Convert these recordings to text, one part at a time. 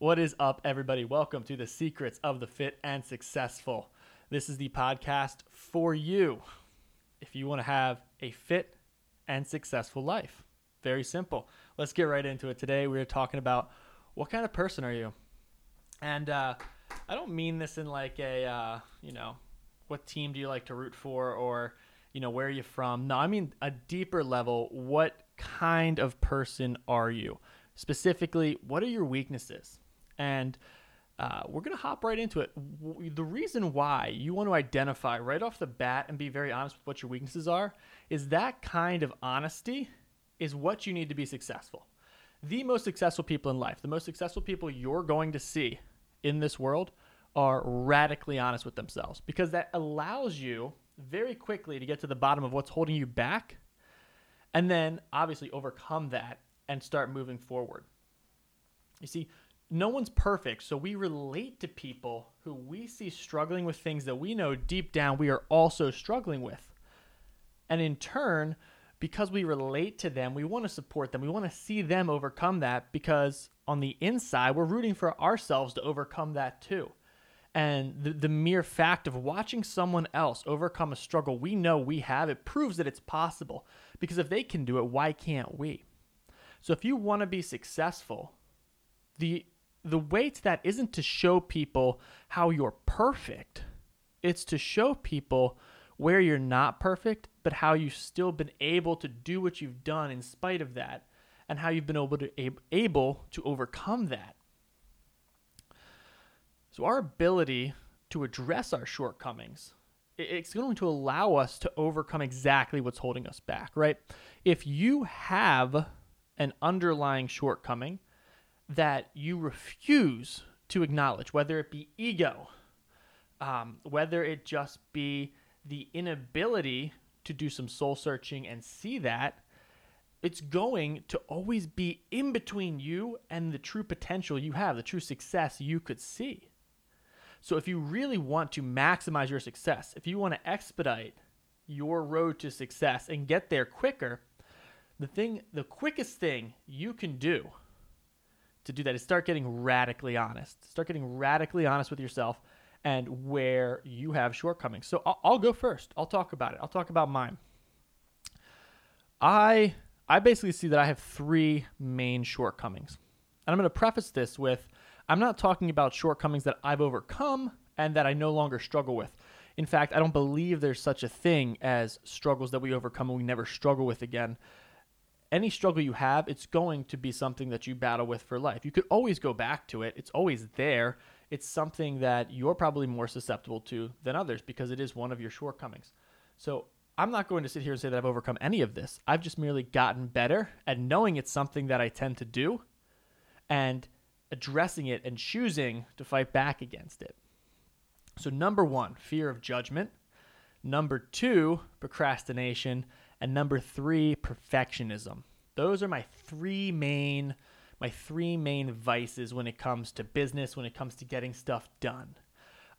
What is up, everybody? Welcome to the Secrets of the Fit and Successful. This is the podcast for you if you want to have a fit and successful life. Very simple. Let's get right into it. Today, we're talking about what kind of person are you? And uh, I don't mean this in like a, uh, you know, what team do you like to root for or, you know, where are you from? No, I mean a deeper level. What kind of person are you? Specifically, what are your weaknesses? And uh, we're going to hop right into it. The reason why you want to identify right off the bat and be very honest with what your weaknesses are is that kind of honesty is what you need to be successful. The most successful people in life, the most successful people you're going to see in this world are radically honest with themselves because that allows you very quickly to get to the bottom of what's holding you back and then obviously overcome that and start moving forward. You see, no one's perfect, so we relate to people who we see struggling with things that we know deep down we are also struggling with. And in turn, because we relate to them, we want to support them. We want to see them overcome that because on the inside, we're rooting for ourselves to overcome that too. And the, the mere fact of watching someone else overcome a struggle we know we have, it proves that it's possible. Because if they can do it, why can't we? So if you want to be successful, the the way to that isn't to show people how you're perfect. It's to show people where you're not perfect, but how you've still been able to do what you've done in spite of that, and how you've been able to able to overcome that. So our ability to address our shortcomings it's going to allow us to overcome exactly what's holding us back, right? If you have an underlying shortcoming that you refuse to acknowledge, whether it be ego, um, whether it just be the inability to do some soul searching and see that, it's going to always be in between you and the true potential you have, the true success you could see. So, if you really want to maximize your success, if you want to expedite your road to success and get there quicker, the thing, the quickest thing you can do to do that is start getting radically honest. Start getting radically honest with yourself and where you have shortcomings. So I'll, I'll, go first. I'll talk about it. I'll talk about mine. I I basically see that I have three main shortcomings. And I'm going to preface this with I'm not talking about shortcomings that I've overcome and that I no longer struggle with. In fact, I don't believe there's such a thing as struggles that we overcome and we never struggle with again any struggle you have, it's going to be something that you battle with for life. You could always go back to it, it's always there. It's something that you're probably more susceptible to than others because it is one of your shortcomings. So I'm not going to sit here and say that I've overcome any of this. I've just merely gotten better at knowing it's something that I tend to do and addressing it and choosing to fight back against it. So, number one, fear of judgment. Number two, procrastination and number three, perfectionism. Those are my three main my three main vices when it comes to business, when it comes to getting stuff done.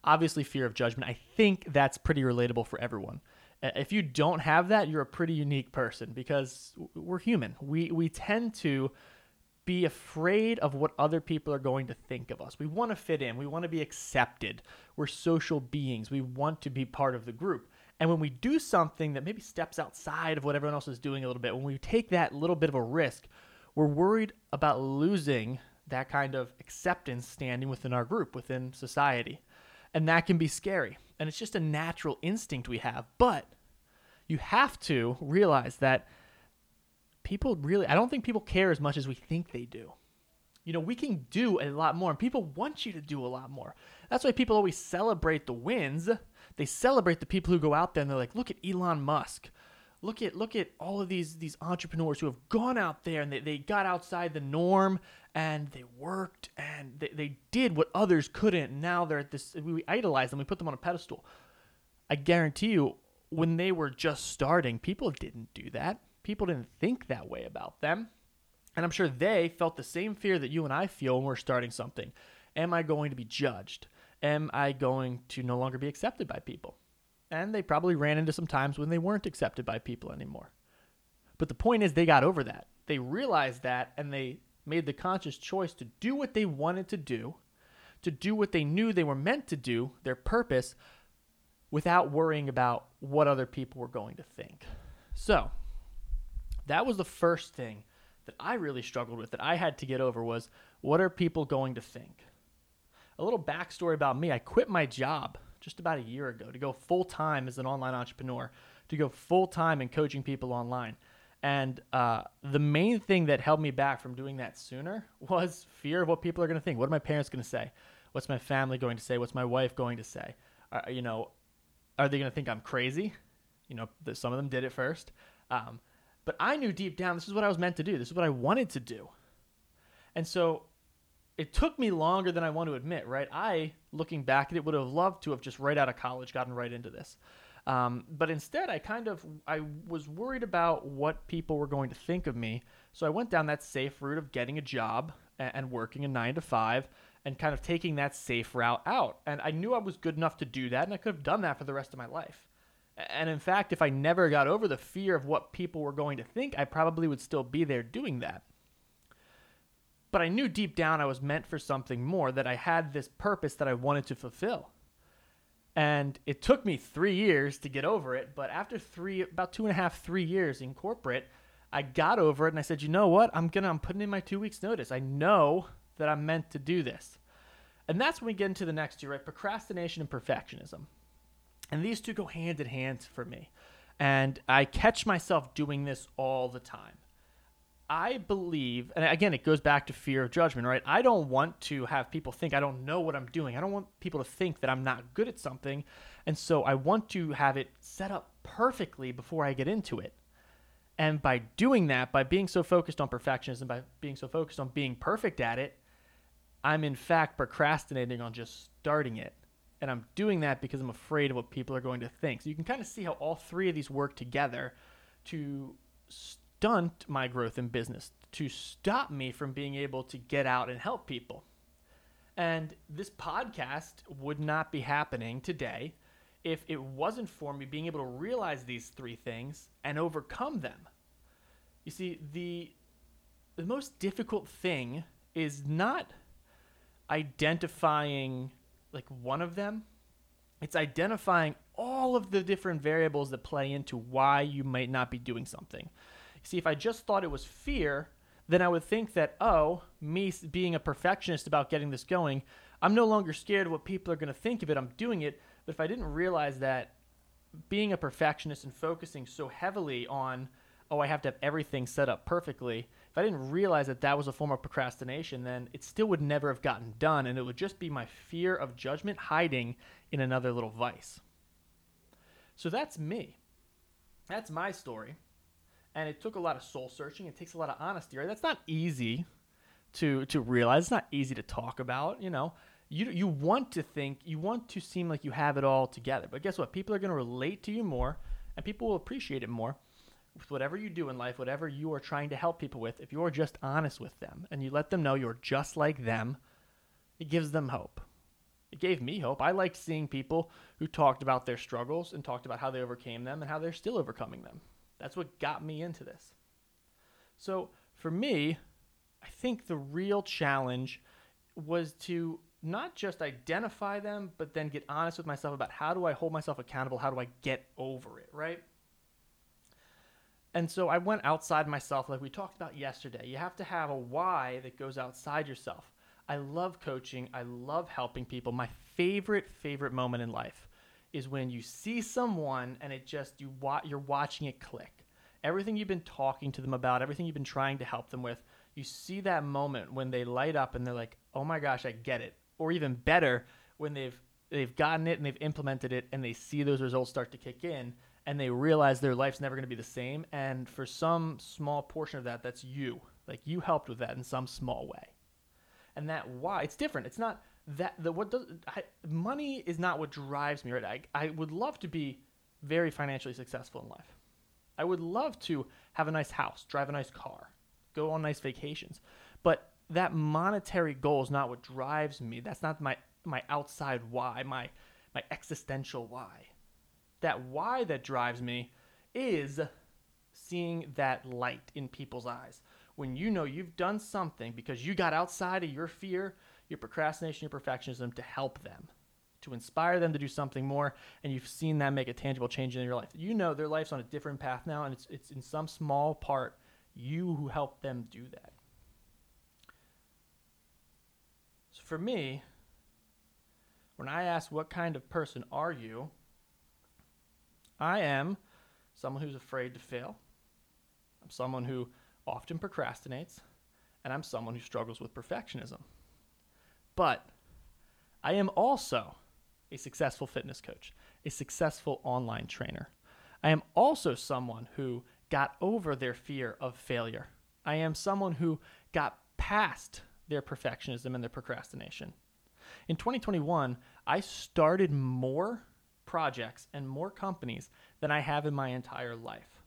Obviously, fear of judgment. I think that's pretty relatable for everyone. If you don't have that, you're a pretty unique person because we're human. We we tend to be afraid of what other people are going to think of us. We want to fit in. We want to be accepted. We're social beings. We want to be part of the group. And when we do something that maybe steps outside of what everyone else is doing a little bit, when we take that little bit of a risk, we're worried about losing that kind of acceptance standing within our group, within society. And that can be scary. And it's just a natural instinct we have. But you have to realize that people really, I don't think people care as much as we think they do. You know, we can do a lot more, and people want you to do a lot more. That's why people always celebrate the wins they celebrate the people who go out there and they're like, look at Elon Musk. Look at look at all of these these entrepreneurs who have gone out there and they, they got outside the norm and they worked and they, they did what others couldn't. Now they're at this we idolize them, we put them on a pedestal. I guarantee you, when they were just starting, people didn't do that. People didn't think that way about them. And I'm sure they felt the same fear that you and I feel when we're starting something. Am I going to be judged? Am I going to no longer be accepted by people? And they probably ran into some times when they weren't accepted by people anymore. But the point is, they got over that. They realized that and they made the conscious choice to do what they wanted to do, to do what they knew they were meant to do, their purpose, without worrying about what other people were going to think. So, that was the first thing that I really struggled with that I had to get over was what are people going to think? A little backstory about me I quit my job just about a year ago to go full time as an online entrepreneur, to go full time in coaching people online. And uh, the main thing that held me back from doing that sooner was fear of what people are going to think. What are my parents going to say? What's my family going to say? What's my wife going to say? Uh, you know, are they going to think I'm crazy? You know, some of them did it first. Um, but I knew deep down this is what I was meant to do. This is what I wanted to do. And so it took me longer than I want to admit, right? I, looking back at it, would have loved to have just right out of college gotten right into this. Um, but instead, I kind of I was worried about what people were going to think of me, so I went down that safe route of getting a job and, and working a nine to five, and kind of taking that safe route out. And I knew I was good enough to do that, and I could have done that for the rest of my life. And in fact, if I never got over the fear of what people were going to think, I probably would still be there doing that. But I knew deep down I was meant for something more, that I had this purpose that I wanted to fulfill. And it took me three years to get over it. But after three, about two and a half, three years in corporate, I got over it and I said, you know what? I'm gonna, I'm putting in my two weeks notice. I know that I'm meant to do this. And that's when we get into the next year, right? Procrastination and perfectionism. And these two go hand in hand for me. And I catch myself doing this all the time. I believe, and again, it goes back to fear of judgment, right? I don't want to have people think I don't know what I'm doing. I don't want people to think that I'm not good at something. And so I want to have it set up perfectly before I get into it. And by doing that, by being so focused on perfectionism, by being so focused on being perfect at it, I'm in fact procrastinating on just starting it and I'm doing that because I'm afraid of what people are going to think. So you can kind of see how all three of these work together to stunt my growth in business, to stop me from being able to get out and help people. And this podcast would not be happening today if it wasn't for me being able to realize these three things and overcome them. You see, the the most difficult thing is not identifying like one of them. It's identifying all of the different variables that play into why you might not be doing something. See, if I just thought it was fear, then I would think that, oh, me being a perfectionist about getting this going, I'm no longer scared what people are going to think of it. I'm doing it. But if I didn't realize that being a perfectionist and focusing so heavily on, oh, I have to have everything set up perfectly, if I didn't realize that that was a form of procrastination, then it still would never have gotten done, and it would just be my fear of judgment hiding in another little vice. So that's me. That's my story. And it took a lot of soul searching. It takes a lot of honesty, right? That's not easy to to realize. It's not easy to talk about, you know. You you want to think, you want to seem like you have it all together. But guess what? People are going to relate to you more and people will appreciate it more with whatever you do in life, whatever you are trying to help people with, if you're just honest with them and you let them know you're just like them, it gives them hope. It gave me hope. I liked seeing people who talked about their struggles and talked about how they overcame them and how they're still overcoming them. That's what got me into this. So for me, I think the real challenge was to not just identify them, but then get honest with myself about how do I hold myself accountable? How do I get over it, right? And so I went outside myself, like we talked about yesterday. You have to have a why that goes outside yourself. I love coaching, I love helping people. My favorite, favorite moment in life is when you see someone and it just, you wa- you're watching it click. Everything you've been talking to them about, everything you've been trying to help them with, you see that moment when they light up and they're like, oh my gosh, I get it. Or even better, when they've they've gotten it and they've implemented it and they see those results start to kick in and they realize their life's never going to be the same. And for some small portion of that, that's you. Like you helped with that in some small way. And that why it's different. It's not that the what does I, money is not what drives me. Right? I I would love to be very financially successful in life. I would love to have a nice house, drive a nice car, go on nice vacations. But that monetary goal is not what drives me. That's not my my outside why, my my existential why that why that drives me is seeing that light in people's eyes when you know you've done something because you got outside of your fear, your procrastination, your perfectionism to help them, to inspire them to do something more, and you've seen them make a tangible change in your life. You know their life's on a different path now, and it's, it's in some small part you who helped them do that. So for me, when I ask what kind of person are you, I am someone who's afraid to fail. I'm someone who often procrastinates, and I'm someone who struggles with perfectionism. But I am also a successful fitness coach, a successful online trainer. I am also someone who got over their fear of failure. I am someone who got past their perfectionism and their procrastination. In 2021, I started more projects and more companies than I have in my entire life.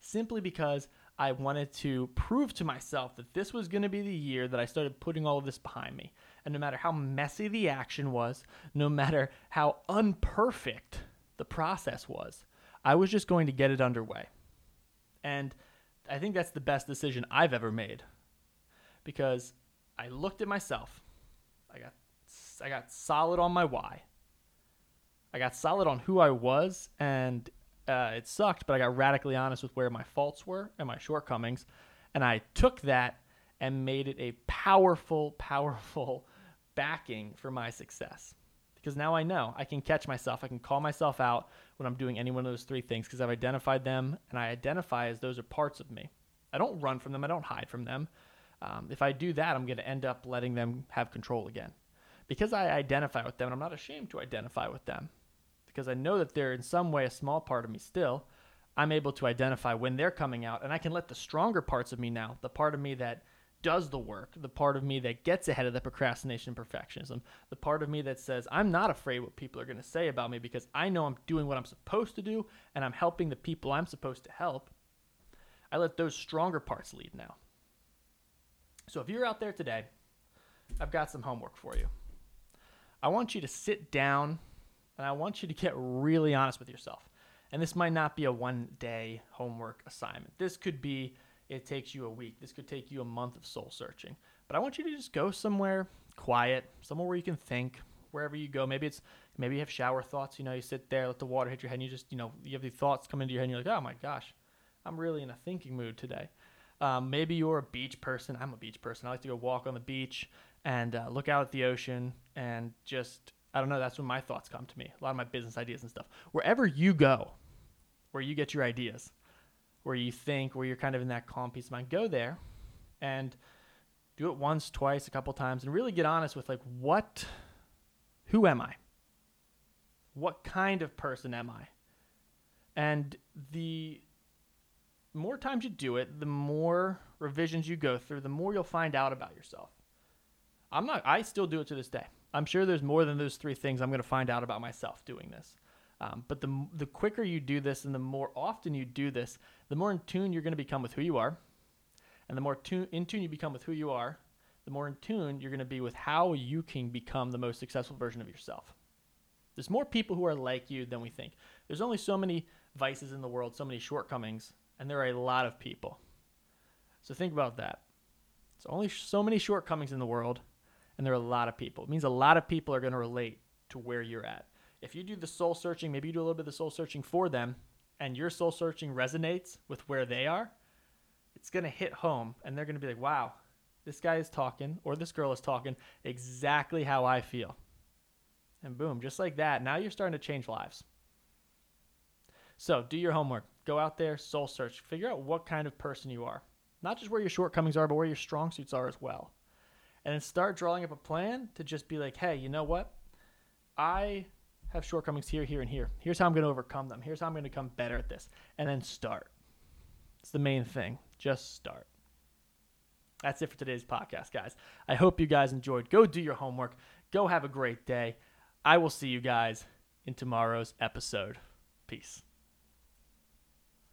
Simply because I wanted to prove to myself that this was going to be the year that I started putting all of this behind me. And no matter how messy the action was, no matter how unperfect the process was, I was just going to get it underway. And I think that's the best decision I've ever made because I looked at myself. I got I got solid on my why. I got solid on who I was, and uh, it sucked, but I got radically honest with where my faults were and my shortcomings, and I took that and made it a powerful, powerful backing for my success. Because now I know I can catch myself, I can call myself out when I'm doing any one of those three things because I've identified them and I identify as those are parts of me. I don't run from them, I don't hide from them. Um, if I do that, I'm going to end up letting them have control again. Because I identify with them, I'm not ashamed to identify with them, because I know that they're in some way a small part of me still, I'm able to identify when they're coming out, and I can let the stronger parts of me now, the part of me that does the work, the part of me that gets ahead of the procrastination and perfectionism, the part of me that says, I'm not afraid what people are going to say about me because I know I'm doing what I'm supposed to do and I'm helping the people I'm supposed to help. I let those stronger parts lead now. So if you're out there today, I've got some homework for you. I want you to sit down and I want you to get really honest with yourself. And this might not be a one day homework assignment. This could be, it takes you a week. This could take you a month of soul searching. But I want you to just go somewhere quiet, somewhere where you can think, wherever you go. Maybe it's, maybe you have shower thoughts. You know, you sit there, let the water hit your head, and you just, you know, you have these thoughts come into your head, and you're like, oh my gosh, I'm really in a thinking mood today. Um, maybe you're a beach person. I'm a beach person. I like to go walk on the beach and uh, look out at the ocean and just I don't know. That's when my thoughts come to me. A lot of my business ideas and stuff. Wherever you go, where you get your ideas, where you think, where you're kind of in that calm peace of mind, go there and do it once, twice, a couple times, and really get honest with like what, who am I? What kind of person am I? And the more times you do it, the more revisions you go through, the more you'll find out about yourself. I'm not. I still do it to this day. I'm sure there's more than those three things I'm going to find out about myself doing this. Um, but the the quicker you do this, and the more often you do this, the more in tune you're going to become with who you are, and the more tune, in tune you become with who you are, the more in tune you're going to be with how you can become the most successful version of yourself. There's more people who are like you than we think. There's only so many vices in the world, so many shortcomings, and there are a lot of people. So think about that. There's only so many shortcomings in the world, and there are a lot of people. It means a lot of people are going to relate to where you're at. If you do the soul searching, maybe you do a little bit of the soul searching for them, and your soul searching resonates with where they are, it's going to hit home, and they're going to be like, wow, this guy is talking, or this girl is talking exactly how I feel. And boom, just like that, now you're starting to change lives. So do your homework. Go out there, soul search. Figure out what kind of person you are. Not just where your shortcomings are, but where your strong suits are as well and then start drawing up a plan to just be like, hey, you know what? I have shortcomings here, here, and here. Here's how I'm going to overcome them. Here's how I'm going to become better at this. And then start. It's the main thing. Just start. That's it for today's podcast, guys. I hope you guys enjoyed. Go do your homework. Go have a great day. I will see you guys in tomorrow's episode. Peace.